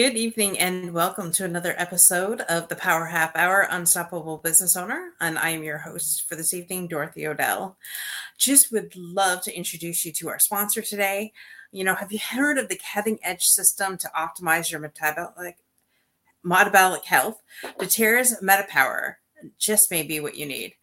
Good evening and welcome to another episode of the Power Half Hour Unstoppable Business Owner. And I am your host for this evening, Dorothy Odell. Just would love to introduce you to our sponsor today. You know, have you heard of the cutting edge system to optimize your metabolic metabolic health? doTERRA's MetaPower just may be what you need.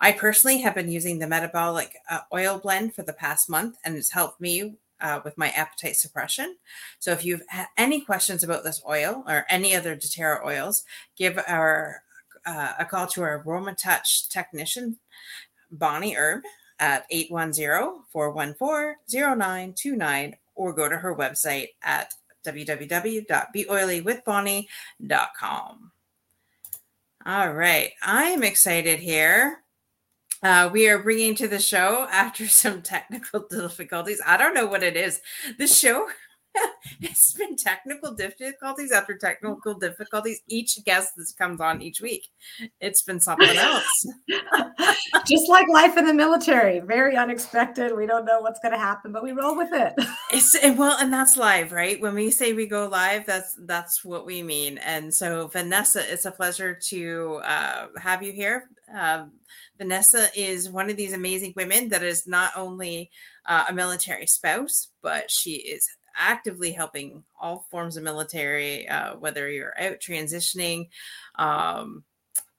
I personally have been using the metabolic uh, oil blend for the past month and it's helped me uh, with my appetite suppression. So if you've any questions about this oil or any other doTERRA oils, give our uh, a call to our AromaTouch technician, Bonnie Herb, at 810-414-0929 or go to her website at www.beoilywithbonnie.com. All right, I'm excited here uh, we are bringing to the show after some technical difficulties. I don't know what it is. The show it's been technical difficulties after technical difficulties. Each guest that comes on each week, it's been something else. Just like life in the military, very unexpected. We don't know what's going to happen, but we roll with it. it's well, and that's live, right? When we say we go live, that's that's what we mean. And so, Vanessa, it's a pleasure to uh, have you here. Um, Vanessa is one of these amazing women that is not only uh, a military spouse, but she is actively helping all forms of military, uh, whether you're out transitioning. Um,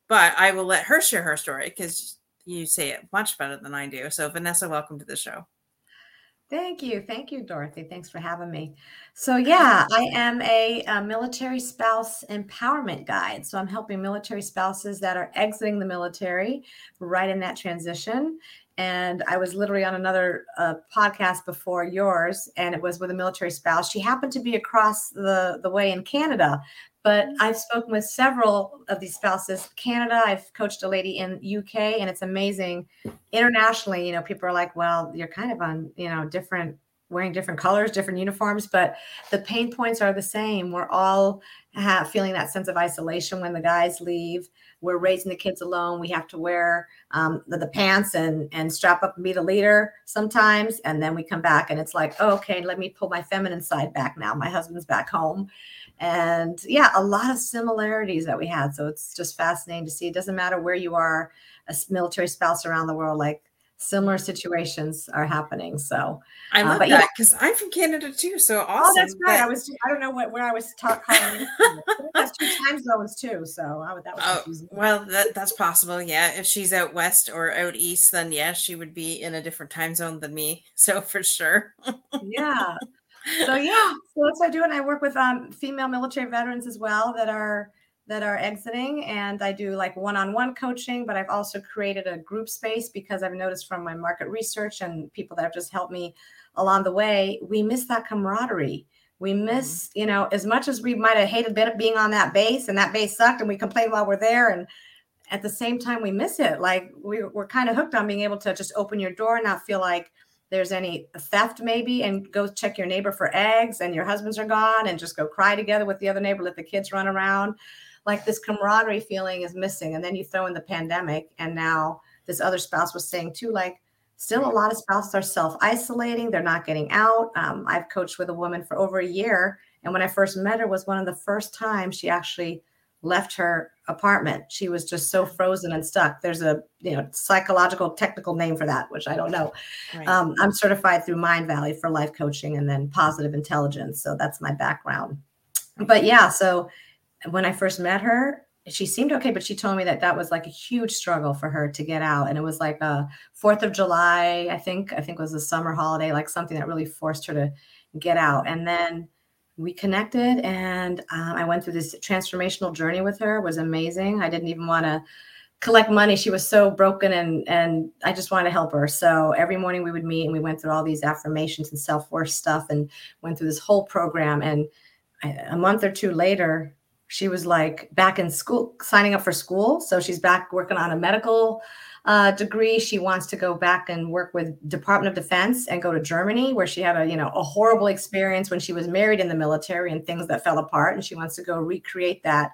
but I will let her share her story because you say it much better than I do. So, Vanessa, welcome to the show. Thank you. Thank you, Dorothy. Thanks for having me. So, yeah, I am a, a, military spouse empowerment guide. So, I'm helping military spouses that are exiting the military right in that transition. And I was literally on another uh, podcast before yours, and it was with a military spouse. She happened to be across the, the way in Canada, but. I've spoken with several of these spouses. Canada, I've coached a lady in UK, and it's amazing. Internationally, you know, people are like, "Well, you're kind of on, you know, different, wearing different colors, different uniforms, but the pain points are the same. We're all have, feeling that sense of isolation when the guys leave. We're raising the kids alone. We have to wear um, the, the, pants and and strap up and be the leader sometimes, and then we come back and it's like, oh, okay, let me pull my feminine side back now. My husband's back home." And yeah a lot of similarities that we had. So it's just fascinating to see. It doesn't matter where you are a military spouse around the world like similar situations are happening. So i uh, love uh, that because yeah. i'm from canada too so awesome oh that's right. but... i was i don't know what where i was talking that's two time zones too so I, that was oh, confusing. well that, that's possible yeah. If she's out west or out east then yeah she would be in a different time zone than me so for sure. Yeah so yeah, so that's what I do, and I work with um, female military veterans as well that are that are exiting, and I do like one-on-one coaching. But I've also created a group space because I've noticed from my market research and people that have just helped me along the way, we miss that camaraderie. We miss, mm-hmm. you know, as much as we might have hated being on that base, and that base sucked, and we complain while we're there, and at the same time we miss it. Like we, we're kind of hooked on being able to just open your door and not feel like there's any theft maybe and go check your neighbor for eggs and your husbands are gone and just go cry together with the other neighbor let the kids run around. Like this camaraderie feeling is missing and then you throw in the pandemic and now this other spouse was saying too like still a lot of spouses are self-isolating they're not getting out. Um, i've coached with a woman for over a year and when i first met her was one of the first times she actually left her apartment. She was just so frozen and stuck. There's a you know psychological technical name for that, which I don't know. Right. Um, I'm certified through Mindvalley for life coaching and then positive intelligence. So that's my background. But yeah, so when I first met her, she seemed okay, but she told me that that was like a huge struggle for her to get out, and it was like a Fourth of July, I think. I think was a summer holiday, like something that really forced her to get out, and then we connected and um, i went through this transformational journey with her. It was amazing. I didn't even want to collect money. She was so broken and and i just wanted to help her. So every morning we would meet and we went through all these affirmations and self-worth stuff and went through this whole program. And a month or two later she was like back in school signing up for school. So she's back working on a medical uh, degree. She wants to go back and work with Department of Defense and go to Germany, where she had a you know a horrible experience when she was married in the military and things that fell apart, and she wants to go recreate that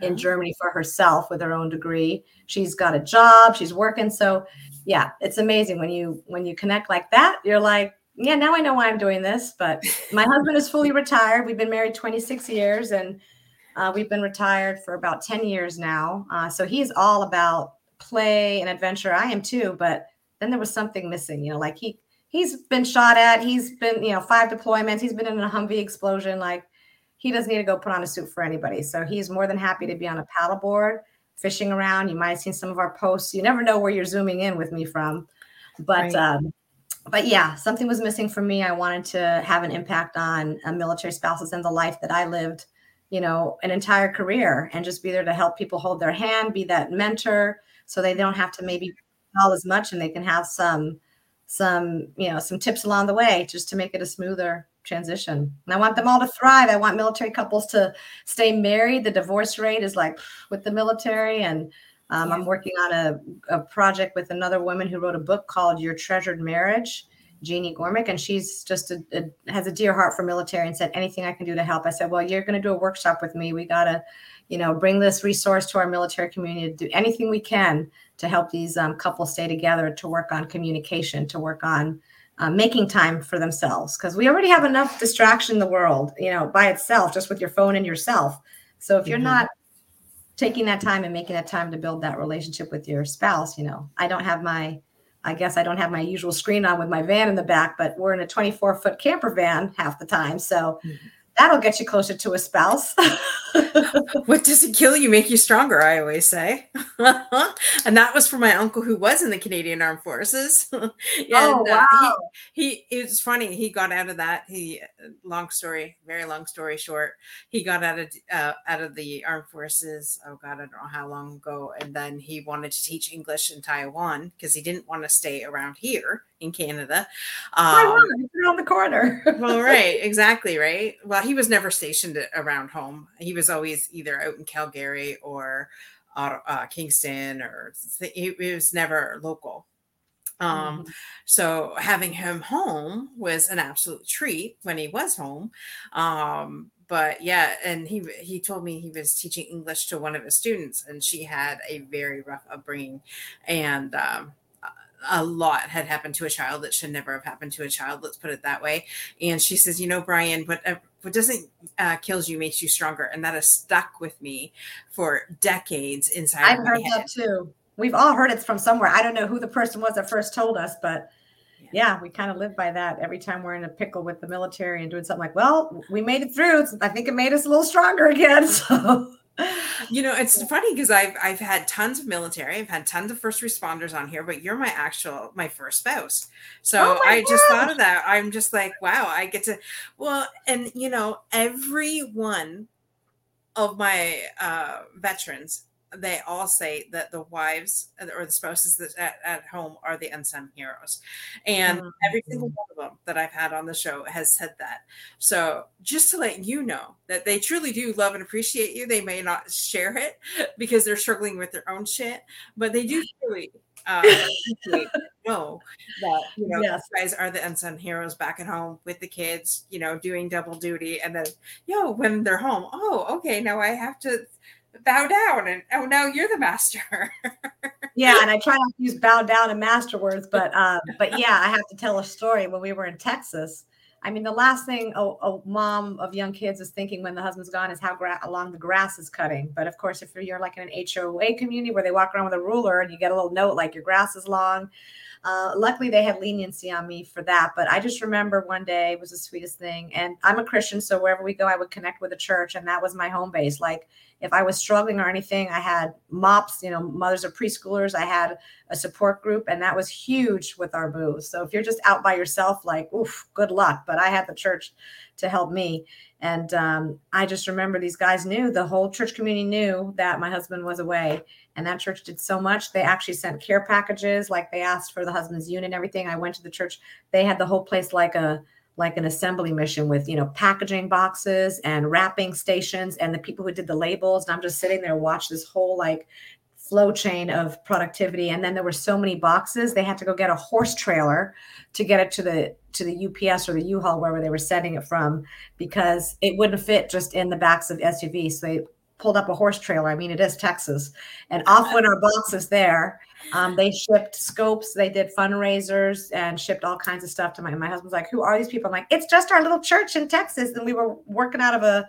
in Germany for herself with her own degree. She's got a job, she's working. So yeah, it's amazing when you when you connect like that. You're like, yeah, now I know why I'm doing this. But my husband is fully retired. We've been married 26 years, and uh, we've been retired for about 10 years now. Uh, so he's all about play and adventure. I am too, but then there was something missing. You know, like he he's been shot at. He's been you know five deployments. He's been in a Humvee explosion. Like he doesn't need to go put on a suit for anybody. So he's more than happy to be on a paddleboard fishing around. You might have seen some of our posts. You never know where you're zooming in with me from, but. Right. Um, but yeah, something was missing for me. I wanted to have an impact on uh, military spouses and the life that I lived, you know, an entire career and just be there to help people hold their hand, be that mentor so they don't have to maybe all as much and they can have some some you know some tips along the way just to make it a smoother transition. And i want them all to thrive. I want military couples to stay married. The divorce rate is like with the military and um, i'm working on a, a project with another woman who wrote a book called your treasured marriage jeannie gormick and she's just a, a, has a dear heart for military and said anything i can do to help? I said well you're going to do a workshop with me. We got to you know bring this resource to our military community to do anything we can to help these um, couples stay together to work on communication to work on uh, making time for themselves. Because we already have enough distraction in the world you know by itself just with your phone and yourself. So if you're mm-hmm. not taking that time and making that time to build that relationship with your spouse you know i don't have my i guess i don't have my usual screen on with my van in the back but we're in a 24 foot camper van half the time. So mm-hmm that'll get you closer to a spouse. what doesn't kill you make you stronger, I always say. and that was for my uncle who was in the Canadian Armed Forces. and, oh, wow. Uh, he, he, it's funny, he got out of that. He, long story, very long story short, he got out of, uh, out of the armed forces. Oh God, I don't know how long ago. And then he wanted to teach English in Taiwan because he didn't want to stay around here in Canada. Um, Taiwan, around the corner. well, right, exactly, right. Well, he was never stationed around home. He was always either out in Calgary or uh, Kingston, or he, he was never local. Um, mm-hmm. so having him home was an absolute treat when he was home. Um, but yeah, and he he told me he was teaching English to one of his students, and she had a very rough upbringing, and um, a lot had happened to a child that should never have happened to a child. Let's put it that way. And she says, you know, Brian, what what doesn't uh, kills you makes you stronger, and that has stuck with me for decades inside. I've heard head. that too. We've all heard it from somewhere. I don't know who the person was that first told us, but yeah, yeah we kind of live by that every time we're in a pickle with the military and doing something like, well, we made it through. I think it made us a little stronger again. So you know, it's funny because I've I've had tons of military, I've had tons of first responders on here, but you're my actual my first spouse. So oh I just thought of that. I'm just like, wow, I get to well, and you know, every one of my uh veterans they all say that the wives or the spouses that at, at home are the unsung heroes. And mm-hmm. every single one of them that i've had on the show has said that. So just to let you know that they truly do love and appreciate you. They may not share it because they're struggling with their own shit but they do truly uh, know that you know yes. guys are the unsung heroes back at home with the kids you know doing double duty. And then yo when they're home oh okay now i have to bow down and oh now you're the master. Yeah and i try not to use bow down and master words but uh, but yeah i have to tell a story. When we were in texas i mean the last thing a, a mom of young kids is thinking when the husband's gone is how gra- along the grass is cutting. But of course if you're like in an hoa community where they walk around with a ruler and you get a little note like your grass is long uh, luckily, they had leniency on me for that. But I just remember one day was the sweetest thing. And I'm a Christian, so wherever we go, I would connect with a church, and that was my home base. Like if I was struggling or anything, I had MOPS, you know, mothers of preschoolers. I had a support group, and that was huge with our booths. So if you're just out by yourself, like, oof, good luck. But I had the church to help me. And um, I just remember these guys knew, the whole church community knew that my husband was away. And that church did so much. They actually sent care packages, like they asked for the husband's unit and everything. I went to the church. They had the whole place like a like an assembly mission with you know packaging boxes and wrapping stations and the people who did the labels and i'm just sitting there watch this whole like flow chain of productivity and then there were so many boxes they had to go get a horse trailer to get it to the to the ups or the u-haul wherever they were sending it from because it wouldn't fit just in the backs of suvs so they pulled up a horse trailer. I mean, it is Texas. And off went our boxes there. Um, they shipped scopes, they did fundraisers and shipped all kinds of stuff to my my husband's like, Who are these people? I'm like, it's just our little church in Texas. And we were working out of a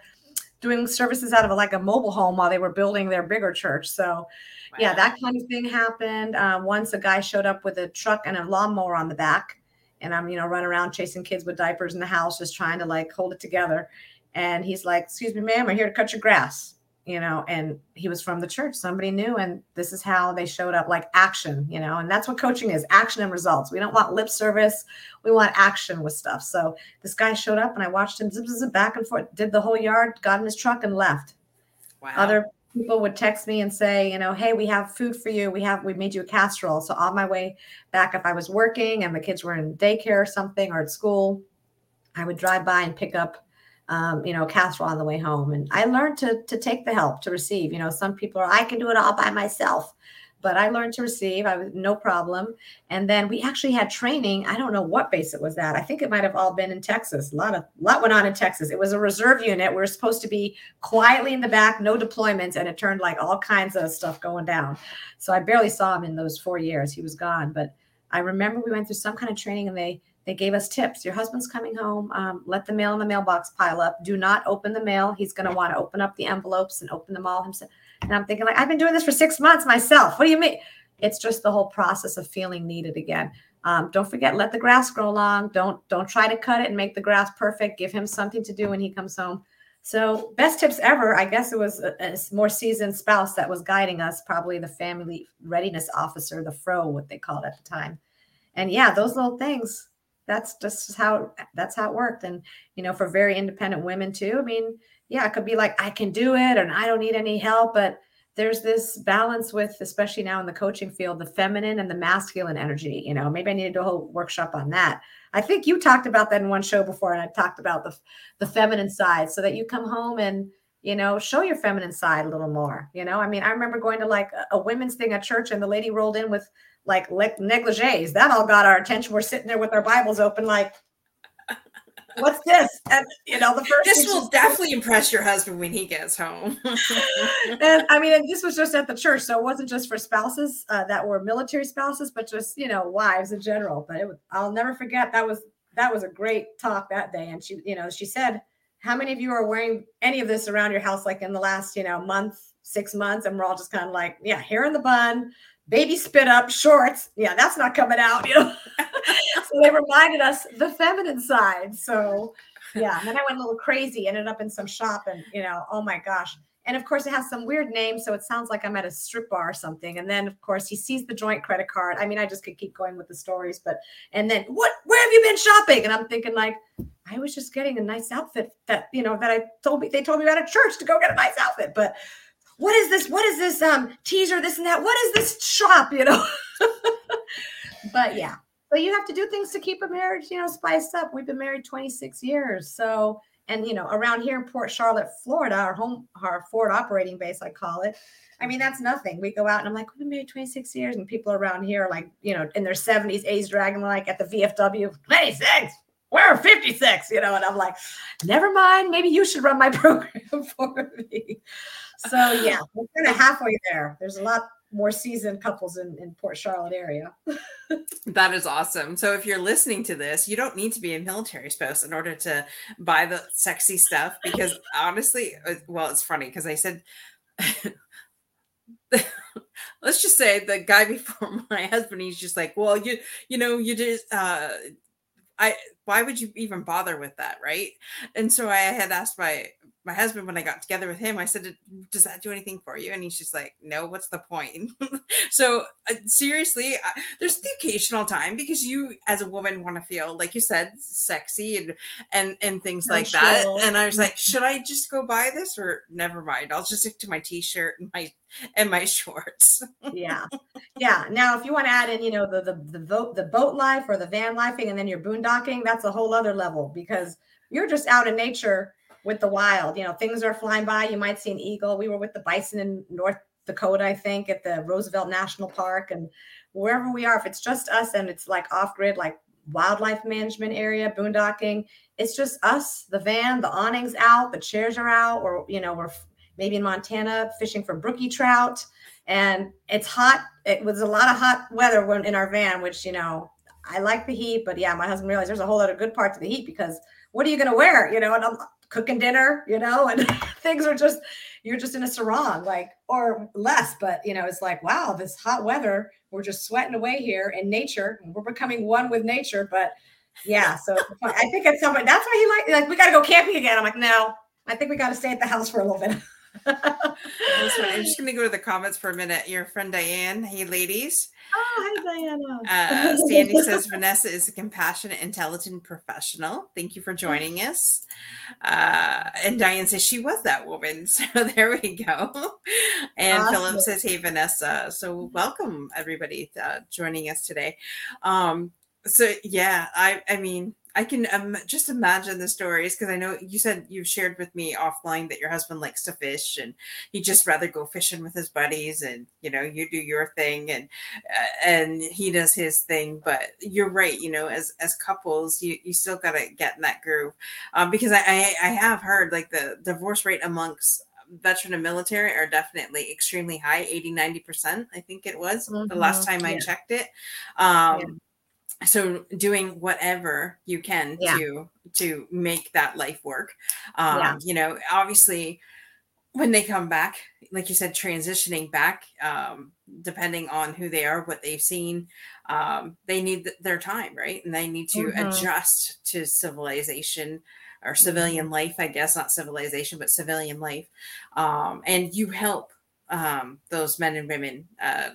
doing services out of a, like a mobile home while they were building their bigger church. So wow. yeah, that kind of thing happened. Um, once a guy showed up with a truck and a lawnmower on the back. And I'm, you know, running around chasing kids with diapers in the house, just trying to like hold it together. And he's like, Excuse me, ma'am, I'm here to cut your grass you know, and he was from the church. Somebody knew, and this is how they showed up like action, you know, and that's what coaching is action and results. We don't want lip service, we want action with stuff. So this guy showed up, and I watched him zip, zip, zip back and forth, did the whole yard, got in his truck, and left. Wow. Other people would text me and say, you know, hey, we have food for you. We have, we made you a casserole. So on my way back, if I was working and the kids were in daycare or something or at school, I would drive by and pick up um, you know, casserole on the way home. And I learned to to take the help to receive. You know, some people are I can do it all by myself, but I learned to receive. I was no problem. And then we actually had training. I don't know what base it was at. I think it might have all been in Texas. A lot of lot went on in Texas. It was a reserve unit. We were supposed to be quietly in the back, no deployments, and it turned like all kinds of stuff going down. So I barely saw him in those four years. He was gone, but I remember we went through some kind of training and they they gave us tips. Your husband's coming home. Um, let the mail in the mailbox pile up. Do not open the mail. He's going to want to open up the envelopes and open them all himself. And I'm thinking, like, I've been doing this for six months myself. What do you mean? It's just the whole process of feeling needed again. Um, don't forget, let the grass grow long. Don't don't try to cut it and make the grass perfect. Give him something to do when he comes home. So, best tips ever. I guess it was a, a, more seasoned spouse that was guiding us, probably the family readiness officer, the FRO, what they called at the time. And yeah, those little things that's just how that's how it worked and you know for very independent women too i mean yeah it could be like i can do it and i don't need any help but there's this balance with especially now in the coaching field the feminine and the masculine energy you know maybe i need to do a whole workshop on that i think you talked about that in one show before and i talked about the the feminine side so that you come home and you know show your feminine side a little more you know i mean i remember going to like a, a women's thing at church and the lady rolled in with like negligees. That all got our attention. We're sitting there with our Bibles open, like, what's this? And you know, the first this will definitely impress your husband when he gets home. and I mean, and this was just at the church, so it wasn't just for spouses uh, that were military spouses, but just you know, wives in general. But it was, I'll never forget that was that was a great talk that day. And she, you know, she said, "How many of you are wearing any of this around your house, like in the last, you know, month?" Six months, and we're all just kind of like, yeah, hair in the bun, baby spit up shorts. Yeah, that's not coming out, you know. so they reminded us the feminine side. So yeah, and then I went a little crazy, ended up in some shop and you know, oh my gosh. And of course, it has some weird name, so it sounds like I'm at a strip bar or something. And then, of course, he sees the joint credit card. I mean, I just could keep going with the stories, but and then what? Where have you been shopping? And I'm thinking like, I was just getting a nice outfit that you know that I told me they told me about a church to go get a nice outfit, but what is this? What is this um teaser? This and that. What is this shop? You know. but yeah, but you have to do things to keep a marriage, you know, spiced up. We've been married 26 years, so and you know, around here in Port Charlotte, Florida, our home, our Forward operating base, I call it. I mean, that's nothing. We go out and I'm like, we've been married 26 years, and people around here are like, you know, in their 70s, age dragging like at the VFW, 26 we're 56, you know, and I'm like, never mind, maybe you should run my program for me. So yeah, we're kind of halfway there. There's a lot more seasoned couples in, in Port Charlotte area. that is awesome. So if you're listening to this, you don't need to be a military spouse in order to buy the sexy stuff because honestly, uh, well, it's funny because I said let's just say the guy before my husband he's just like well you you know you just uh I why would you even bother with that, right? And so I had asked my my husband when I got together with him, I said, "Does that do anything for you?" And he's just like, "No, what's the point?" so uh, seriously, uh, there's the occasional time because you, as a woman, want to feel like you said, sexy and and and things like sure. that. And I was like, "Should I just go buy this or never mind? I'll just stick to my t-shirt and my and my shorts." yeah, yeah. Now, if you want to add in, you know, the the the boat the boat life or the van lifing, and then you're boondocking, that's a whole other level because you're just out in nature with the wild. You know, things are flying by. You might see an eagle. We were with the bison in North Dakota, I think, at the Roosevelt National Park, and wherever we are, if it's just us and it's like off grid, like wildlife management area, boondocking, it's just us, the van, the awnings out, the chairs are out, or you know, we're maybe in Montana, fishing for brookie trout. And it's hot. It was a lot of hot weather when in our van, which, you know, I like the heat, but yeah, my husband realized there's a whole lot of good parts of the heat because what are you going to wear? You know, and I'm cooking dinner, you know, and things are just, you're just in a sarong, like, or less. But, you know, it's like, wow, this hot weather, we're just sweating away here in nature. We're becoming one with nature. But yeah, so I think at some point, that's why he like, like, we got to go camping again. I'm like, no, I think we got to stay at the house for a little bit. I'm just going to go to the comments for a minute. Your friend Diane, hey ladies. Oh, hi Diana. Uh, Sandy says Vanessa is a compassionate, intelligent professional. Thank you for joining us. Uh, and Diane says she was that woman. So there we go. And awesome. Philip says, hey Vanessa. So welcome everybody uh, joining us today. Um, so yeah, I I mean I can um, just imagine the stories because I know you said you've shared with me offline that your husband likes to fish and he'd just rather go fishing with his buddies and you know you do your thing and uh, and he does his thing. But you're right, you know, as as couples, you you still got to get in that groove um, because I, I I have heard like the divorce rate amongst veteran and military are definitely extremely high 80 90% i think it was mm-hmm. the last mm-hmm. time i checked it um, yeah so doing whatever you can yeah. to to make that life work um yeah. you know obviously when they come back like you said transitioning back um depending on who they are what they've seen um they need th- their time right and they need to mm-hmm. adjust to civilization or civilian mm-hmm. life i guess not civilization but civilian life um and you help um those men and women uh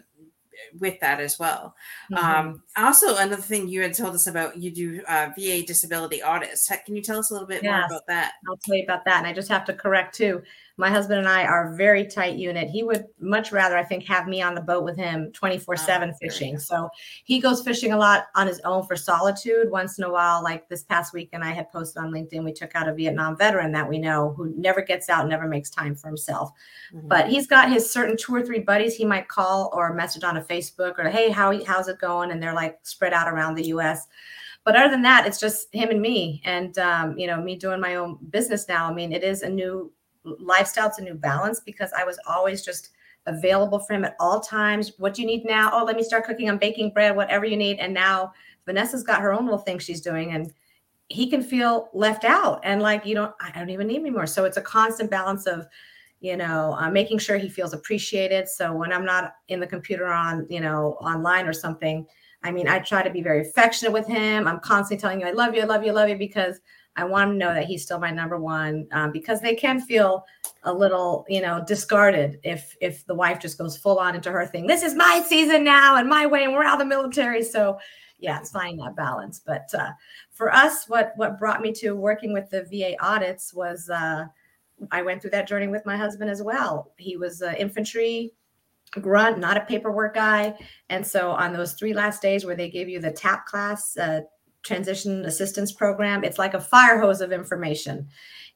with that as well. Mm-hmm. Um, also, another thing you had told us about, you do uh, VA disability audits. Can you tell us a little bit yes, more about that? I'll tell you about that. And I just have to correct too my husband and I are a very tight unit. He would much rather, I think, have me on the boat with him 24 7 fishing. So he goes fishing a lot on his own for solitude. Once in a while, like this past weekend, I had posted on LinkedIn, we took out a Vietnam veteran that we know who never gets out, never makes time for himself. Mm-hmm. But he's got his certain two or three buddies he might call or message on a Facebook or, hey, how, how's it going? And they're like spread out around the US but other than that it's just him and me and um, you know me doing my own business now i mean it is a new lifestyle to new balance because I was always just available for him at all times. What do you need now? Oh, let me start cooking. I'm baking bread, whatever you need. And now Vanessa's got her own little thing she's doing, and he can feel left out and like you don't. I don't even need anymore. So it's a constant balance of you know uh, making sure he feels appreciated so when i'm not in the computer on you know online or something i mean i try to be very affectionate with him i'm constantly telling you i love you i love you i love you because I want him to know that he's still my number one um, because they can feel a little, you know, discarded if if the wife just goes full on into her thing. This is my season now and my way, and we're out of the military. So, yeah, it's finding that balance. But uh, for us, what what brought me to working with the VA audits was uh, I went through that journey with my husband as well. He was uh, infantry grunt, not a paperwork guy. And so on those three last days where they gave you the TAP class, uh, transition assistance program. It's like a fire hose of information.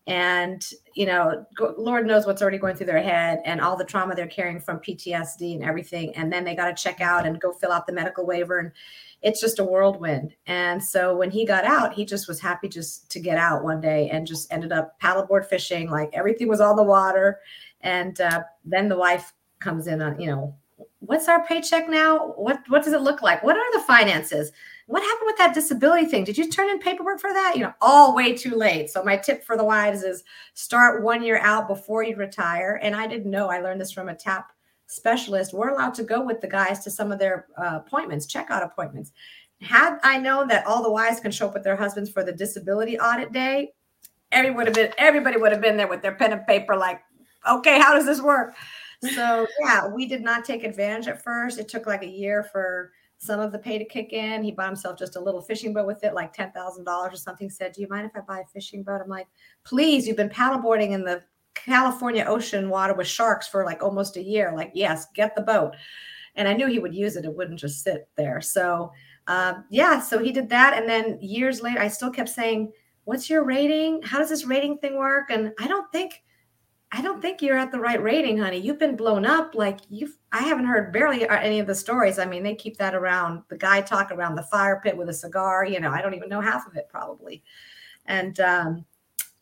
And you know lord knows what's already going through their head and all the trauma they're carrying from ptsd and everything. And then they got to check out and go fill out the medical waiver. And it's just a whirlwind. And so when he got out he just was happy just to get out one day and just ended up paddleboard fishing like everything was on the water. And uh, then the wife comes in on you know what's our paycheck now? What what does it look like? What are the finances what happened with that disability thing? Did you turn in paperwork for that? You know, all way too late. So my tip for the wives is start one year out before you retire. And I didn't know. I learned this from a TAP specialist. We're allowed to go with the guys to some of their uh, appointments, checkout appointments. Had I known that all the wives can show up with their husbands for the disability audit day, everybody would have been everybody would have been there with their pen and paper, like, okay, how does this work? So yeah, we did not take advantage at first. It took like a year for some of the pay to kick in. He bought himself just a little fishing boat with it, like ten thousand dollars or something. Said, "Do you mind if I buy a fishing boat?" I'm like, "Please, you've been paddleboarding in the California ocean water with sharks for like almost a year. Like, yes, get the boat." And I knew he would use it; it wouldn't just sit there. So, um, yeah, so he did that, and then years later, I still kept saying, "What's your rating? How does this rating thing work?" And I don't think I don't think you're at the right rating, honey. You've been blown up. Like you've, I haven't heard barely any of the stories. I mean, they keep that around the guy talk around the fire pit with a cigar. You know, I don't even know half of it probably. And um,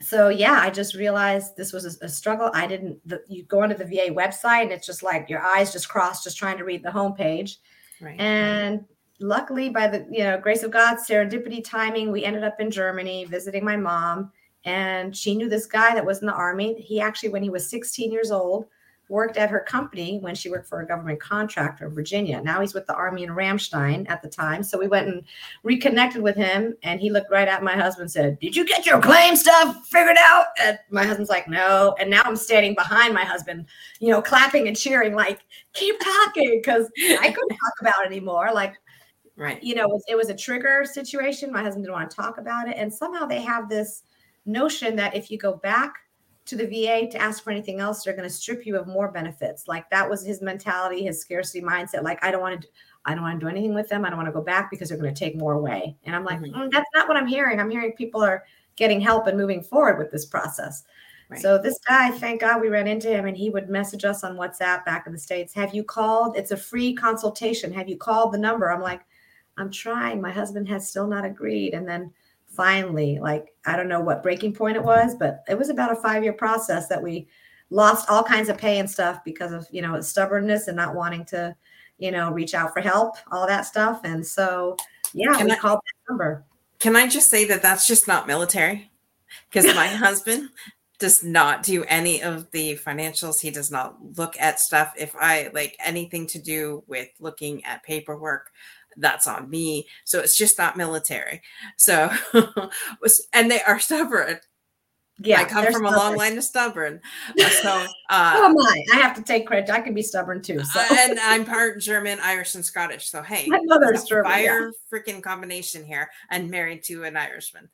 so yeah, I just realized this was a, a struggle. I didn't. The, you go onto the VA website, and it's just like your eyes just cross, just trying to read the homepage. Right. And luckily, by the you know grace of God, serendipity, timing, we ended up in Germany visiting my mom, and she knew this guy that was in the army. He actually, when he was 16 years old, worked at her company when she worked for a government contractor in Virginia. Now he's with the Army in Ramstein at the time. So we went and reconnected with him, and he looked right at my husband and said, Did you get your claim stuff figured out? And my husband's like, No. And now I'm standing behind my husband, you know, clapping and cheering, like, Keep talking, because I couldn't talk about it anymore. Like, right. You know, it was, it was a trigger situation. My husband didn't want to talk about it. And somehow they have this notion that if you go back to the VA to ask for anything else, they're going to strip you of more benefits. Like that was his mentality, his scarcity mindset. Like I don't want to, I don't want to do anything with them. I don't want to go back because they're going to take more away. And I'm like, mm-hmm. mm, that's not what I'm hearing. I'm hearing people are getting help and moving forward with this process. Right. So this guy, thank God we ran into him and he would message us on WhatsApp back in the States. Have you called? It's a free consultation. Have you called the number? I'm like, I'm trying. My husband has still not agreed. And then finally like i don't know what breaking point it was but it was about a five year process that we lost all kinds of pay and stuff because of you know stubbornness and not wanting to you know reach out for help all that stuff. And so yeah can we I, called that number. Can i just say that that's just not military? Because my husband does not do any of the financials. He does not look at stuff. If i like anything to do with looking at paperwork that's on me. So it's just not military. So, and they are stubborn. Yeah, I come from stubborn. a long line of stubborn. So, uh, oh my, I have to take credit. I can be stubborn too. So. and I'm part German, Irish, and Scottish. So hey, my mother's German. Fire yeah. freaking combination here, and married to an Irishman.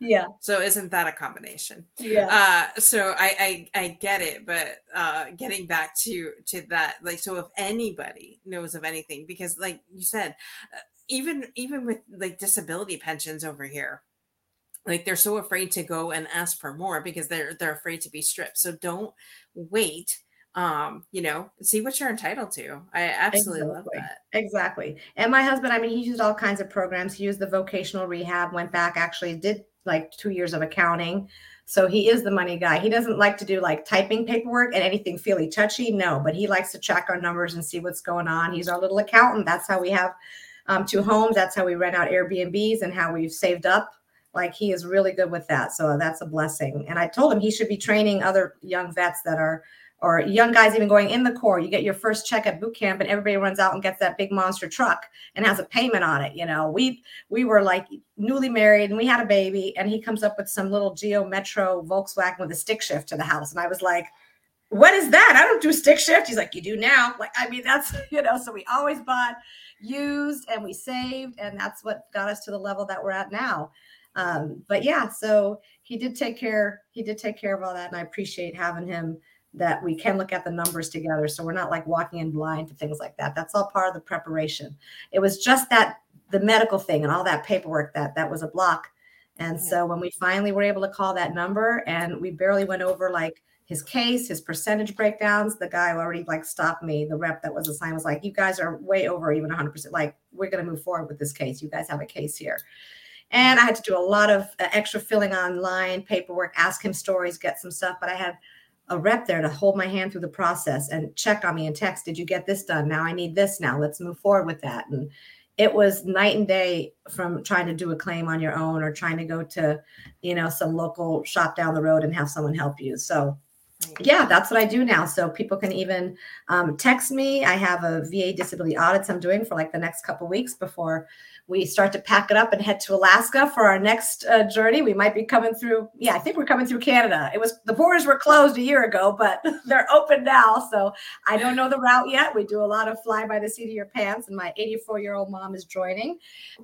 Yeah. So isn't that a combination? Yeah. Uh, so I, I I get it, but uh, getting back to to that, like, so if anybody knows of anything, because like you said, uh, even even with like disability pensions over here like they're so afraid to go and ask for more because they're they're afraid to be stripped. So don't wait um you know see what you're entitled to. I absolutely exactly. love that. Exactly. And my husband i mean he used all kinds of programs. He used the vocational rehab went back actually did like two years of accounting. So he is the money guy. He doesn't like to do like typing paperwork and anything feely touchy no but he likes to check our numbers and see what's going on. He's our little accountant. That's how we have um, two homes. That's how we rent out airbnbs and how we've saved up like he is really good with that. So that's a blessing. And I told him he should be training other young vets that are or young guys even going in the Corps. You get your first check at boot camp and everybody runs out and gets that big monster truck and has a payment on it. You know, we we were like newly married and we had a baby and he comes up with some little Geo Metro Volkswagen with a stick shift to the house. And I was like, what is that? I don't do stick shift. He's like, you do now. Like, I mean, that's, you know, so we always bought used and we saved and that's what got us to the level that we're at now. Um, but yeah, so he did take care. He did take care of all that, and I appreciate having him. That we can look at the numbers together, so we're not like walking in blind to things like that. That's all part of the preparation. It was just that the medical thing and all that paperwork that that was a block. And so when we finally were able to call that number, and we barely went over like his case, his percentage breakdowns. The guy already like stopped me. The rep that was assigned was like, "You guys are way over even 100 percent. Like, we're going to move forward with this case. You guys have a case here." And I had to do a lot of uh, extra filling online, paperwork, ask him stories, get some stuff. But I had a rep there to hold my hand through the process and check on me and text, Did you get this done? Now I need this now. Let's move forward with that. And it was night and day from trying to do a claim on your own or trying to go to, you know, some local shop down the road and have someone help you. So yeah that's what i do now so people can even um, text me i have a va disability audits i'm doing for like the next couple weeks before we start to pack it up and head to Alaska for our next uh, journey. We might be coming through. Yeah, I think we're coming through Canada. It was the borders were closed a year ago, but they're open now. So I don't know the route yet. We do a lot of fly by the seat of your pants, and my 84 year old mom is joining.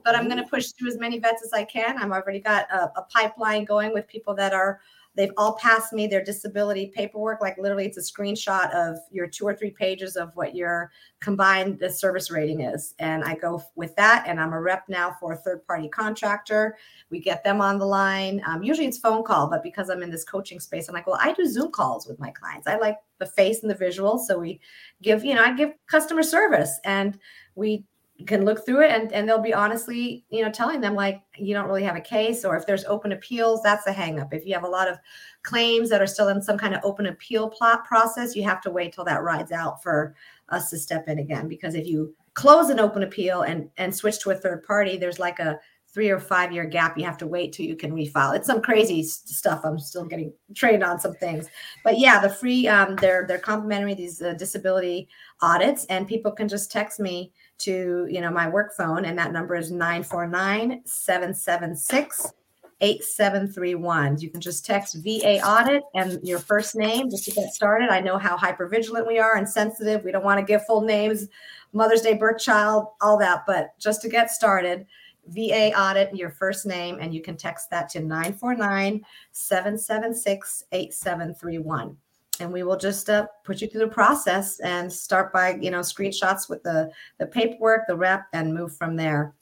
But I'm going to push through as many vets as I can. I've already got a, a pipeline going with people that are They've all passed me their disability paperwork. Like literally, it's a screenshot of your two or three pages of what your combined the service rating is. And I go with that. And I'm a rep now for a third party contractor. We get them on the line. Um, usually it's phone call, but because I'm in this coaching space, I'm like, well, I do Zoom calls with my clients. I like the face and the visual. So we give, you know, I give customer service and we can look through it and, and they'll be honestly, you know, telling them like you don't really have a case, or if there's open appeals, that's a hangup. If you have a lot of claims that are still in some kind of open appeal plot process, you have to wait till that rides out for us to step in again. Because if you close an open appeal and and switch to a third party, there's like a three or five year gap you have to wait till you can refile it's some crazy stuff i'm still getting trained on some things but yeah the free um, they're they're complimentary these uh, disability audits and people can just text me to you know my work phone and that number is 949 776 8731 you can just text va audit and your first name just to get started. I know how hyper vigilant we are and sensitive. We don't want to give full names mother's day birth child all that but just to get started va audit your first name and you can text that to 949 776 8731 and we will just uh, put you through the process and start by you know screenshots with the the paperwork the rep and move from there.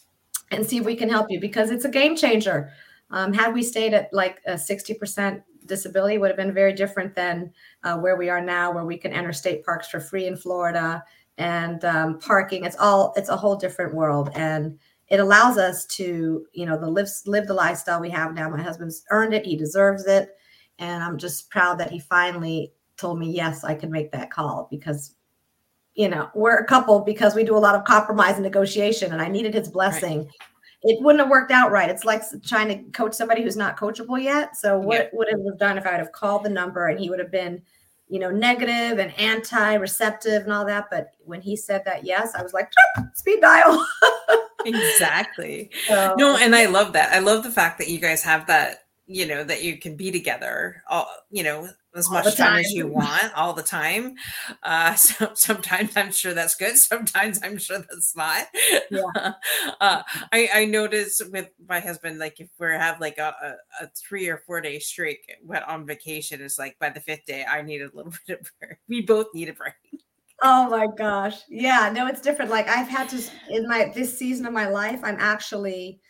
And see if we can help you because it's a game changer. Um, had we stayed at like a 60% disability would have been very different than uh, where we are now where we can enter state parks for free in florida and um, parking. It's all it's a whole different world. And it allows us to you know the live live the lifestyle we have now. My husband's earned it. He deserves it. And i'm just proud that he finally told me, yes, I can make that call because, you know, we're a couple because we do a lot of compromise and negotiation, and I needed his blessing. Right. It wouldn't have worked out right. It's like trying to coach somebody who's not coachable yet. So, what would it have done if I would have called the number and he would have been, you know, negative and anti receptive and all that? But when he said that yes, I was like, speed dial. exactly. So, no, and I love that. I love the fact that you guys have that you know that you can be together all you know as all much time. time. as you want all the time uh so sometimes i'm sure that's good sometimes i'm sure that's not yeah. uh i i notice with my husband like if we have like a, a, a, three or four day streak went on vacation is like by the fifth day i need a little bit of break we both need a break Oh my gosh. Yeah, no, it's different. Like I've had to in my this season of my life, I'm actually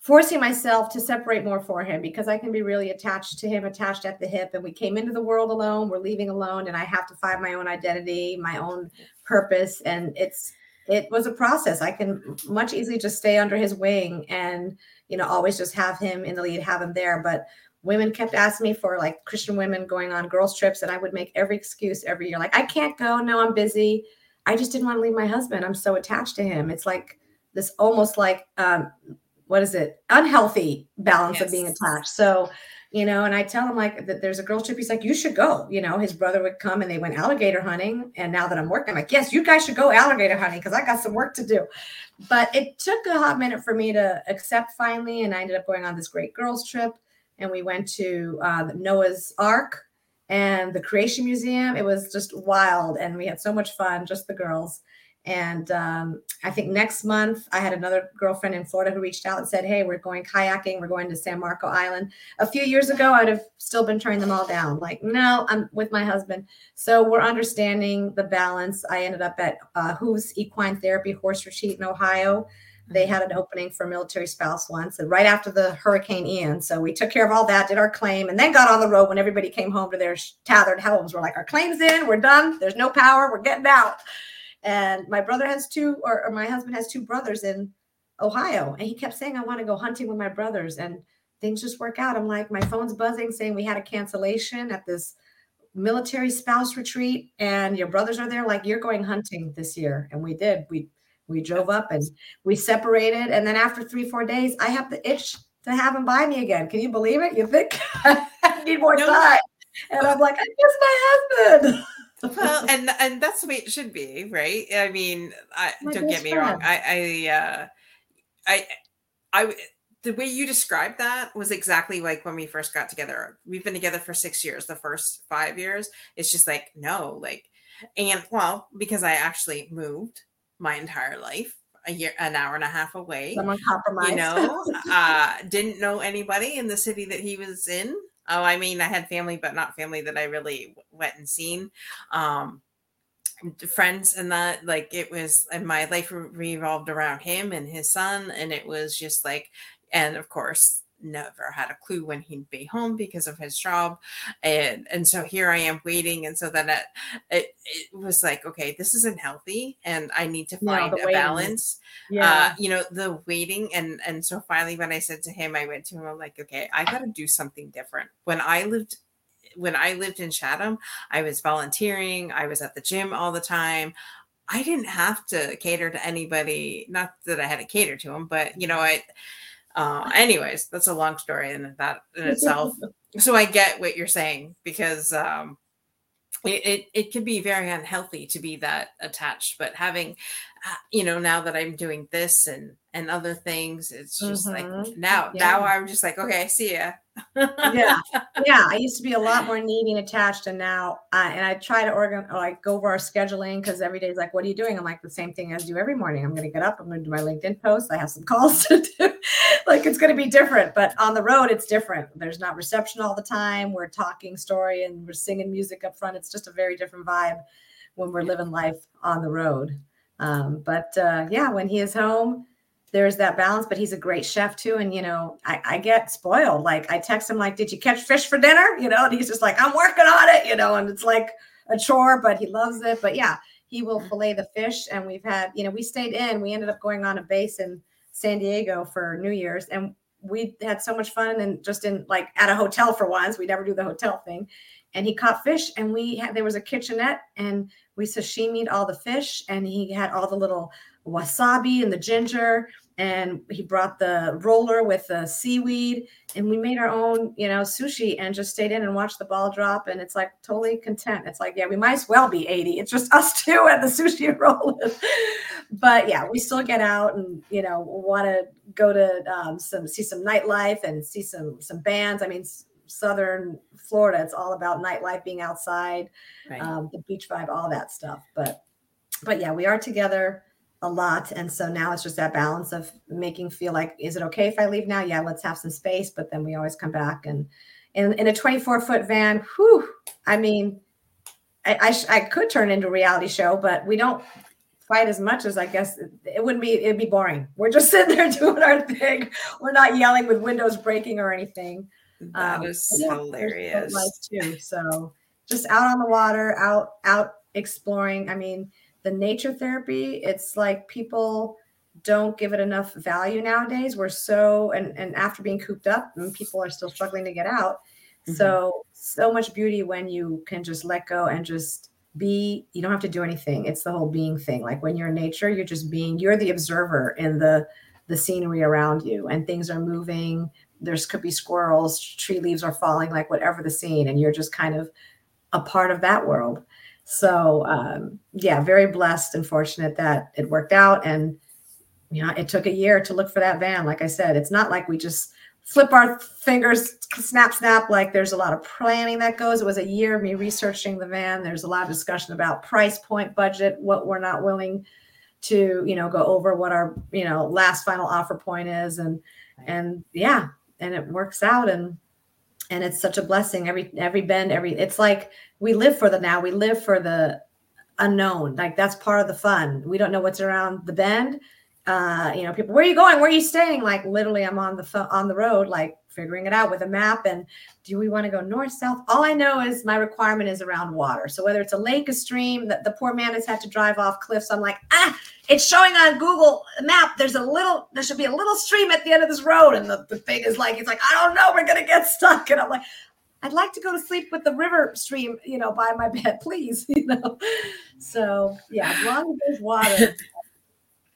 forcing myself to separate more for him because I can be really attached to him, attached at the hip. And we came into the world alone, we're leaving alone, and I have to find my own identity, my own purpose. And it's it was a process. I can much easily just stay under his wing and you know always just have him in the lead, have him there. But women kept asking me for like Christian women going on girls trips, and I would make every excuse every year, like I can't go, no, I'm busy. I just didn't want to leave my husband. I'm so attached to him. It's like this almost like um, what is it? Unhealthy balance yes. of being attached. So you know and i tell him like that there's a girl trip he's like you should go you know his brother would come and they went alligator hunting and now that i'm working i'm like yes you guys should go alligator hunting because i got some work to do. But it took a hot minute for me to accept finally and i ended up going on this great girls trip and we went to uh, noah's ark and the creation museum. It was just wild and we had so much fun just the girls and um, I think next month, I had another girlfriend in Florida who reached out and said, Hey, we're going kayaking. We're going to San Marco Island. A few years ago, I'd have still been turning them all down. Like, no, I'm with my husband. So we're understanding the balance. I ended up at uh, Who's Equine Therapy Horse Retreat in Ohio. They had an opening for military spouse once, and right after the Hurricane Ian. So we took care of all that, did our claim, and then got on the road when everybody came home to their tethered homes. We're like, Our claim's in, we're done. There's no power, we're getting out. And my brother has two, or, or my husband has two brothers in Ohio. And he kept saying, I want to go hunting with my brothers. And things just work out. I'm like, my phone's buzzing saying we had a cancellation at this military spouse retreat. And your brothers are there like you're going hunting this year. And we did. We we drove up and we separated. And then after three four days i have the itch to have him by me again. Can you believe it? You think? I need more no. time. And i'm like i miss my husband well, and and that's the way it should be, right? I mean, I, don't get me wrong. I I uh, I I the way you described that was exactly like when we first got together. We've been together for six years. The first five years, it's just like no, like, and well, because I actually moved my entire life a year, an hour and a half away. Someone compromised. You know, uh, didn't know anybody in the city that he was in. Oh, I mean, I had family, but not family that I really went and seen. Um, friends and that like it was and my life revolved around him and his son and it was just like and of course never had a clue when he'd be home because of his job and and so here i am waiting and so then it it, it was like okay this isn't healthy and i need to find a balance yeah uh, you know the waiting and and so finally when i said to him i went to him i'm like okay i got to do something different when i lived when I lived in Chatham, I was volunteering, I was at the gym all the time. I didn't have to cater to anybody. Not that I had to cater to them, but you know, I. Uh, anyways, that's a long story in that in itself. so I get what you're saying because um, it, it, it can be very unhealthy to be that attached. But having, you know, now that I'm doing this and and other things, it's just mm-hmm. like now yeah. now I'm just like okay, I see ya yeah, yeah. I used to be a lot more needy and attached, and now, I, and I try to organize, like go over our scheduling because every day is like, "What are you doing?" I'm like the same thing as do every morning. I'm going to get up. I'm going to do my LinkedIn post. I have some calls to do. like it's going to be different, but on the road, it's different. There's not reception all the time. We're talking story and we're singing music up front. It's just a very different vibe when we're living life on the road. Um, but uh, yeah, when he is home there's that balance, but he's a great chef too. And you know, I, I, get spoiled. Like I text him like, "Did you catch fish for dinner?" You know, and he's just like, "I'm working on it." You know, and it's like a chore, but he loves it. But yeah, he will fillet the fish. And we've had, you know, we stayed in. We ended up going on a base in San Diego for New Year's, and we had so much fun and just in like at a hotel for once. We never do the hotel thing. And he caught fish, and we had there was a kitchenette, and we sashimied all the fish, and he had all the little wasabi and the ginger and he brought the roller with the seaweed and we made our own you know sushi and just stayed in and watched the ball drop and it's like totally content. It's like yeah we might as well be 80 it's just us two at the sushi roll but yeah we still get out and you know want to go to um, some see some nightlife and see some some bands. I mean southern florida it's all about nightlife being outside right. um, the beach vibe all that stuff. But but yeah we are together a lot. And so now it's just that balance of making feel like, is it okay if I leave now? Yeah, let's have some space. But then we always come back and in, in a 24 foot van, whew, I mean, I, I, sh- I, could turn into a reality show, but we don't fight as much as I guess it, it wouldn't be, it'd be boring. We're just sitting there doing our thing. We're not yelling with windows breaking or anything. That um, is yeah, hilarious. Too. So just out on the water, out, out exploring. I mean, the nature therapy, it's like people don't give it enough value nowadays. We're so and and after being cooped up, and people are still struggling to get out. Mm-hmm. So so much beauty when you can just let go and just be. You don't have to do anything. It's the whole being thing. Like when you're in nature, you're just being. You're the observer in the the scenery around you, and things are moving. There's could be squirrels, tree leaves are falling, like whatever the scene, and you're just kind of a part of that world. So um, yeah, very blessed and fortunate that it worked out. And you know, it took a year to look for that van. Like I said, it's not like we just flip our fingers, snap, snap. Like there's a lot of planning that goes. It was a year of me researching the van. There's a lot of discussion about price point, budget, what we're not willing to, you know, go over what our, you know, last final offer point is. And and yeah, and it works out. And and it's such a blessing every every bend every it's like we live for the now we live for the unknown like that's part of the fun. We don't know what's around the bend uh you know people where are you going? Where are you staying? Like literally i'm on the on the road like figuring it out with a map and do we want to go north south? All i know is my requirement is around water. So whether it's a lake a stream that the poor man has had to drive off cliffs i'm like ah it's showing on google map there's a little there should be a little stream at the end of this road. And the, the thing is like it's like i don't know we're gonna get stuck. And i'm like I'd like to go to sleep with the river stream, you know, by my bed, please. You know, so yeah, as long as there's water,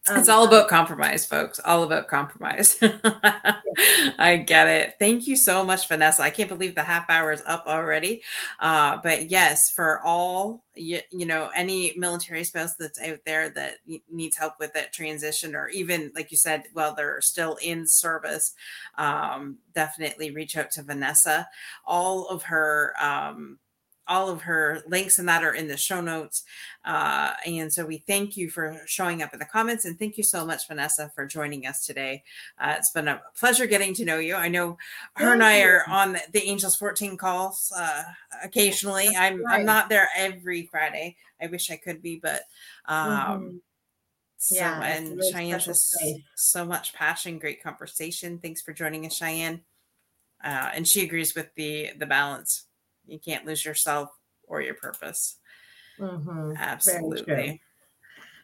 um, it's all about compromise, folks. All about compromise. I get it. Thank you so much, Vanessa. I can't believe the half hour is up already. Uh, but yes, for all you, you know, any military spouse that's out there that needs help with that transition, or even like you said, while they're still in service, um, definitely reach out to Vanessa. All of her um, all of her links and that are in the show notes. Uh, and so we thank you for showing up in the comments. And thank you so much, Vanessa, for joining us today. Uh, it's been a pleasure getting to know you. I know her and I are on the Angels 14 calls uh, occasionally. That's I'm, right. I'm not there every Friday. I wish I could be, but um, mm-hmm. So, yeah, and really Cheyenne just so much passion, great conversation. Thanks for joining us, Cheyenne. uh, and she agrees with the the balance. You can't lose yourself or your purpose. Mhm. Absolutely.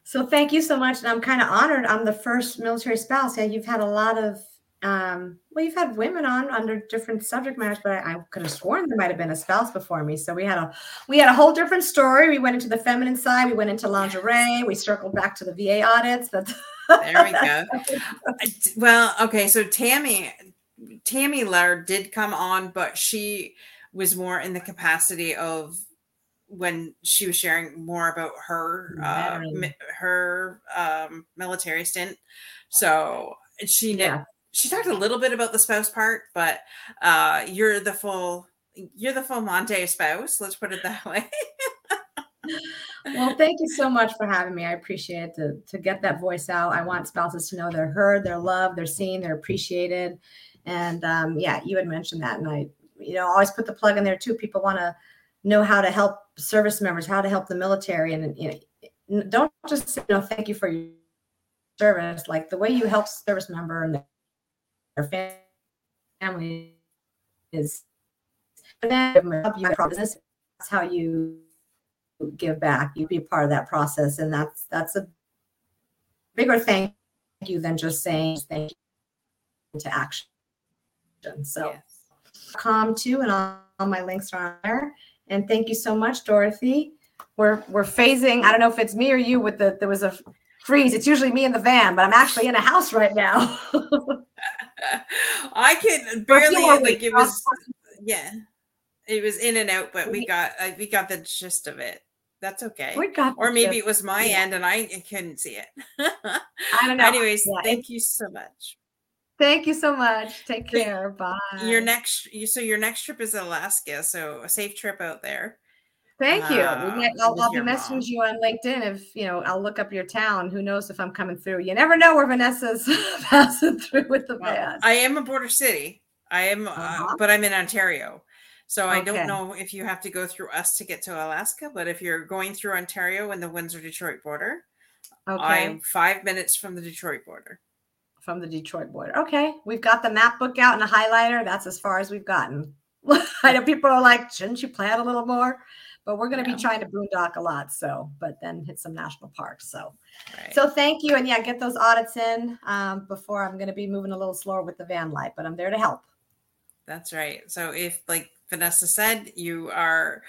So thank you so much. And I'm kind of honored. I'm the first military spouse. Yeah, you've had a lot of um, well, you've had women on under different subject matters, but I, I could have sworn there might have been a spouse before me. So we had a we had a whole different story. We went into the feminine side, we went into lingerie, we circled back to the VA audits. That's There we go. Well, okay, so Tammy Tammy Laird did come on, but she was more in the capacity of when she was sharing more about her uh, mi- her um, military stint. So she did, Yeah. she talked a little bit about the spouse part, but uh, you're the full you're the full Monte spouse. Let's put it that way. Well, thank you so much for having me. I appreciate it to, to get that voice out. I want spouses to know they're heard, they're loved, they're seen, they're appreciated. And um, yeah, you had mentioned that. And I, you know, always put the plug in there too. People want to know how to help service members, how to help the military. And, you know, don't just say, know, thank you for your service. Like the way you help service member and their family is business. That's how you give back. You be part of that process, and that's that's a bigger thank you than just saying thank you to action. So Yes. Com too, and all, all my links are on there. And thank you so much, Dorothy. We're we're phasing. I don't know if it's me or you with the there was a freeze. It's usually me in the van, but I'm actually in a house right now. I could barely like it was yeah. It was in and out, but we We- got uh, we got the gist of it. That's okay. we got Or maybe gist. it was my Yeah. end and I couldn't see it. I don't know. Anyways, Yeah, thank you so much. Thank you so much. Take care. Bye. Your next you so your next trip is Alaska, so a safe trip out there. Thank you. uh, get- I'll, I'll be your mom. messaging you on LinkedIn if you know. I'll look up your town. Who knows if I'm coming through? You never know where Vanessa's passing through with the Well, van. I am a border city. I am, uh, Uh-huh. but I'm in Ontario. So I don't know if you have to go through us to get to Alaska, but if you're going through Ontario and the Windsor Detroit border, okay, I'm five minutes from the Detroit border. From the Detroit border. Okay, we've got the map book out and a highlighter. That's as far as we've gotten. I know people are like, shouldn't you plan a little more? But we're going to Yeah. be trying to boondock a lot. So, but then hit some national parks. So, Right. so thank you, and yeah, get those audits in um, before I'm going to be moving a little slower with the van light. But I'm there to help. That's right. So if, like Vanessa said, you are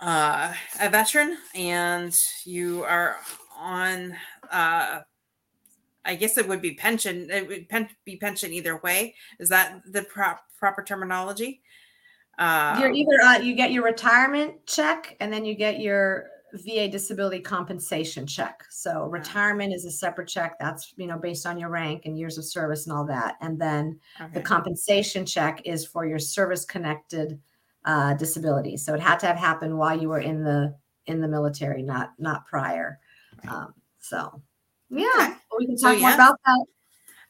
uh, a veteran and you are on, uh, I guess it would be pension. It would pen- be pension either way. Is that the pro- proper terminology? Uh, You're either uh, you get your retirement check and then you get your VA disability compensation check. So retirement is a separate check. That's you know based on your rank and years of service and all that. And then the compensation check is for your service connected uh, disability. So it had to have happened while you were in the in the military, not not prior. Um, so yeah, Okay. We can So, talk more yeah. about that.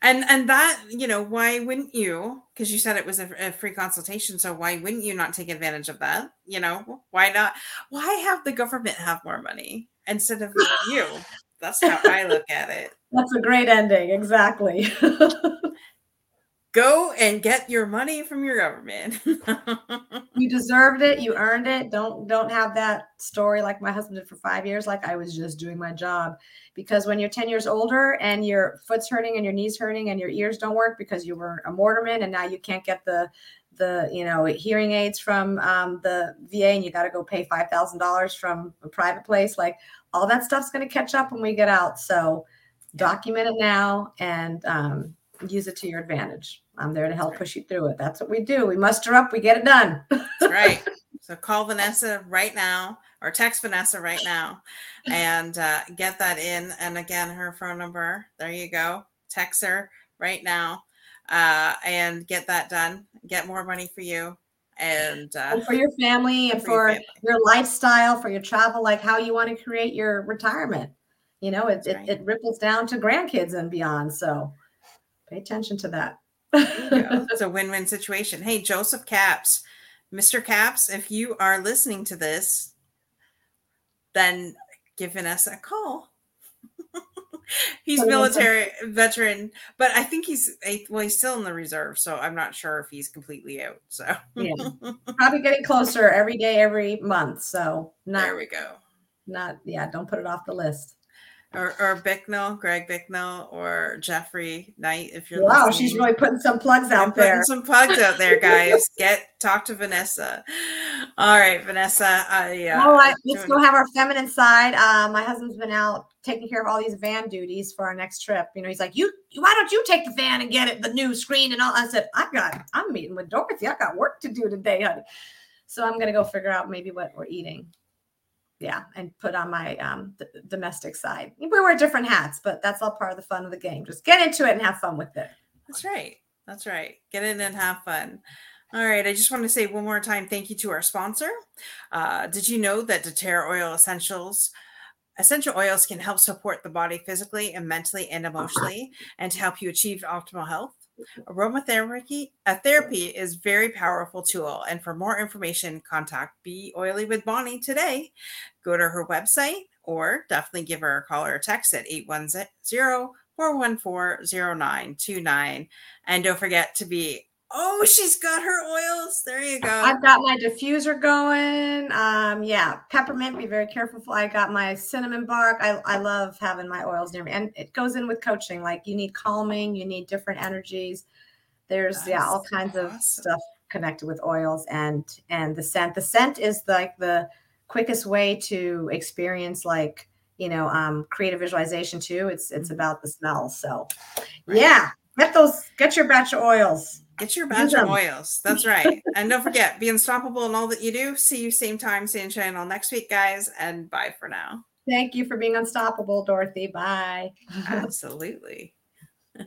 and and that you know why wouldn't you because you said it was a, a free consultation so why wouldn't you not take advantage of that you know why not why have the government have more money instead of you that's how i look at it That's a great ending. Exactly. go and get your money from your government. You deserved it you earned it. Don't don't have that story like my husband did for five years like i was just doing my job. Because when you're 10 years older and your foot's hurting and your knees hurting and your ears don't work because you were a mortarman and now you can't get the the you know hearing aids from um, the va and you got to go pay $5000 from a private place like all that stuff's going to catch up when we get out. So document it now and um, use it to your advantage i'm there to help right. push you through it that's what we do we muster up we get it done That's right. So call Vanessa right now or text Vanessa right now and uh, get that in. And again, her phone number, there you go. Text her right now uh, and get that done. Get more money for you. And uh, and for your family and for your family. your lifestyle, for your travel, like how you want to create your retirement. You know, it, it, right. it ripples down to grandkids and beyond. So pay attention to that. There you go. it's a win win situation. Hey, Joseph Caps, Mr. Caps, if you are listening to this, then giving us a call. he's military veteran, but I think he's well, he's still in the reserve, so I'm not sure if he's completely out. So yeah, probably getting closer every day, every month. So not, there we go. Not yeah, don't put it off the list or, or Bicknell, Greg Bicknell, or Jeffrey Knight. If you're wow, listening. she's really putting some plugs out there. some plugs out there, guys. Get talk to Vanessa. All right, Vanessa. I, uh, oh, I, let's go have our feminine side. Uh, my husband's been out taking care of all these van duties for our next trip. You know, he's like, "You, why don't you take the van and get it the new screen and all?" I said, "I got, I'm meeting with Dorothy. I got work to do today, honey." So I'm gonna go figure out maybe what we're eating yeah, and put on my um, d- domestic side. We wear different hats, but that's all part of the fun of the game. Just get into it and have fun with it. That's right. That's right. Get in and have fun. All right. I just want to say one more time thank you to our sponsor. Uh, did you know that doTERRA Oil Essentials? Essential oils can help support the body physically and mentally and emotionally and to help you achieve optimal health. Aromatherapy a therapy is very powerful tool. And for more information, contact Be Oily with Bonnie today. Go to her website or definitely give her a call or a text at 810 414 0929. And don't forget to be Oh, she's got her oils. There you go. I've got my diffuser going. Um, yeah, peppermint. Be very careful. I got my cinnamon bark. I, I love having my oils near me, and it goes in with coaching. Like you need calming, you need different energies. There's That's yeah, all kinds awesome. of stuff connected with oils and and the scent. The scent is like the quickest way to experience like you know um creative visualization too. It's it's mm-hmm. about the smell. So right. yeah, get those. Get your batch of oils. Get your batch of oils. That's right. and don't forget, be unstoppable in all that you do. See you same time, same channel next week, guys. And bye for now. Thank you for being unstoppable, Dorothy. Bye. Absolutely.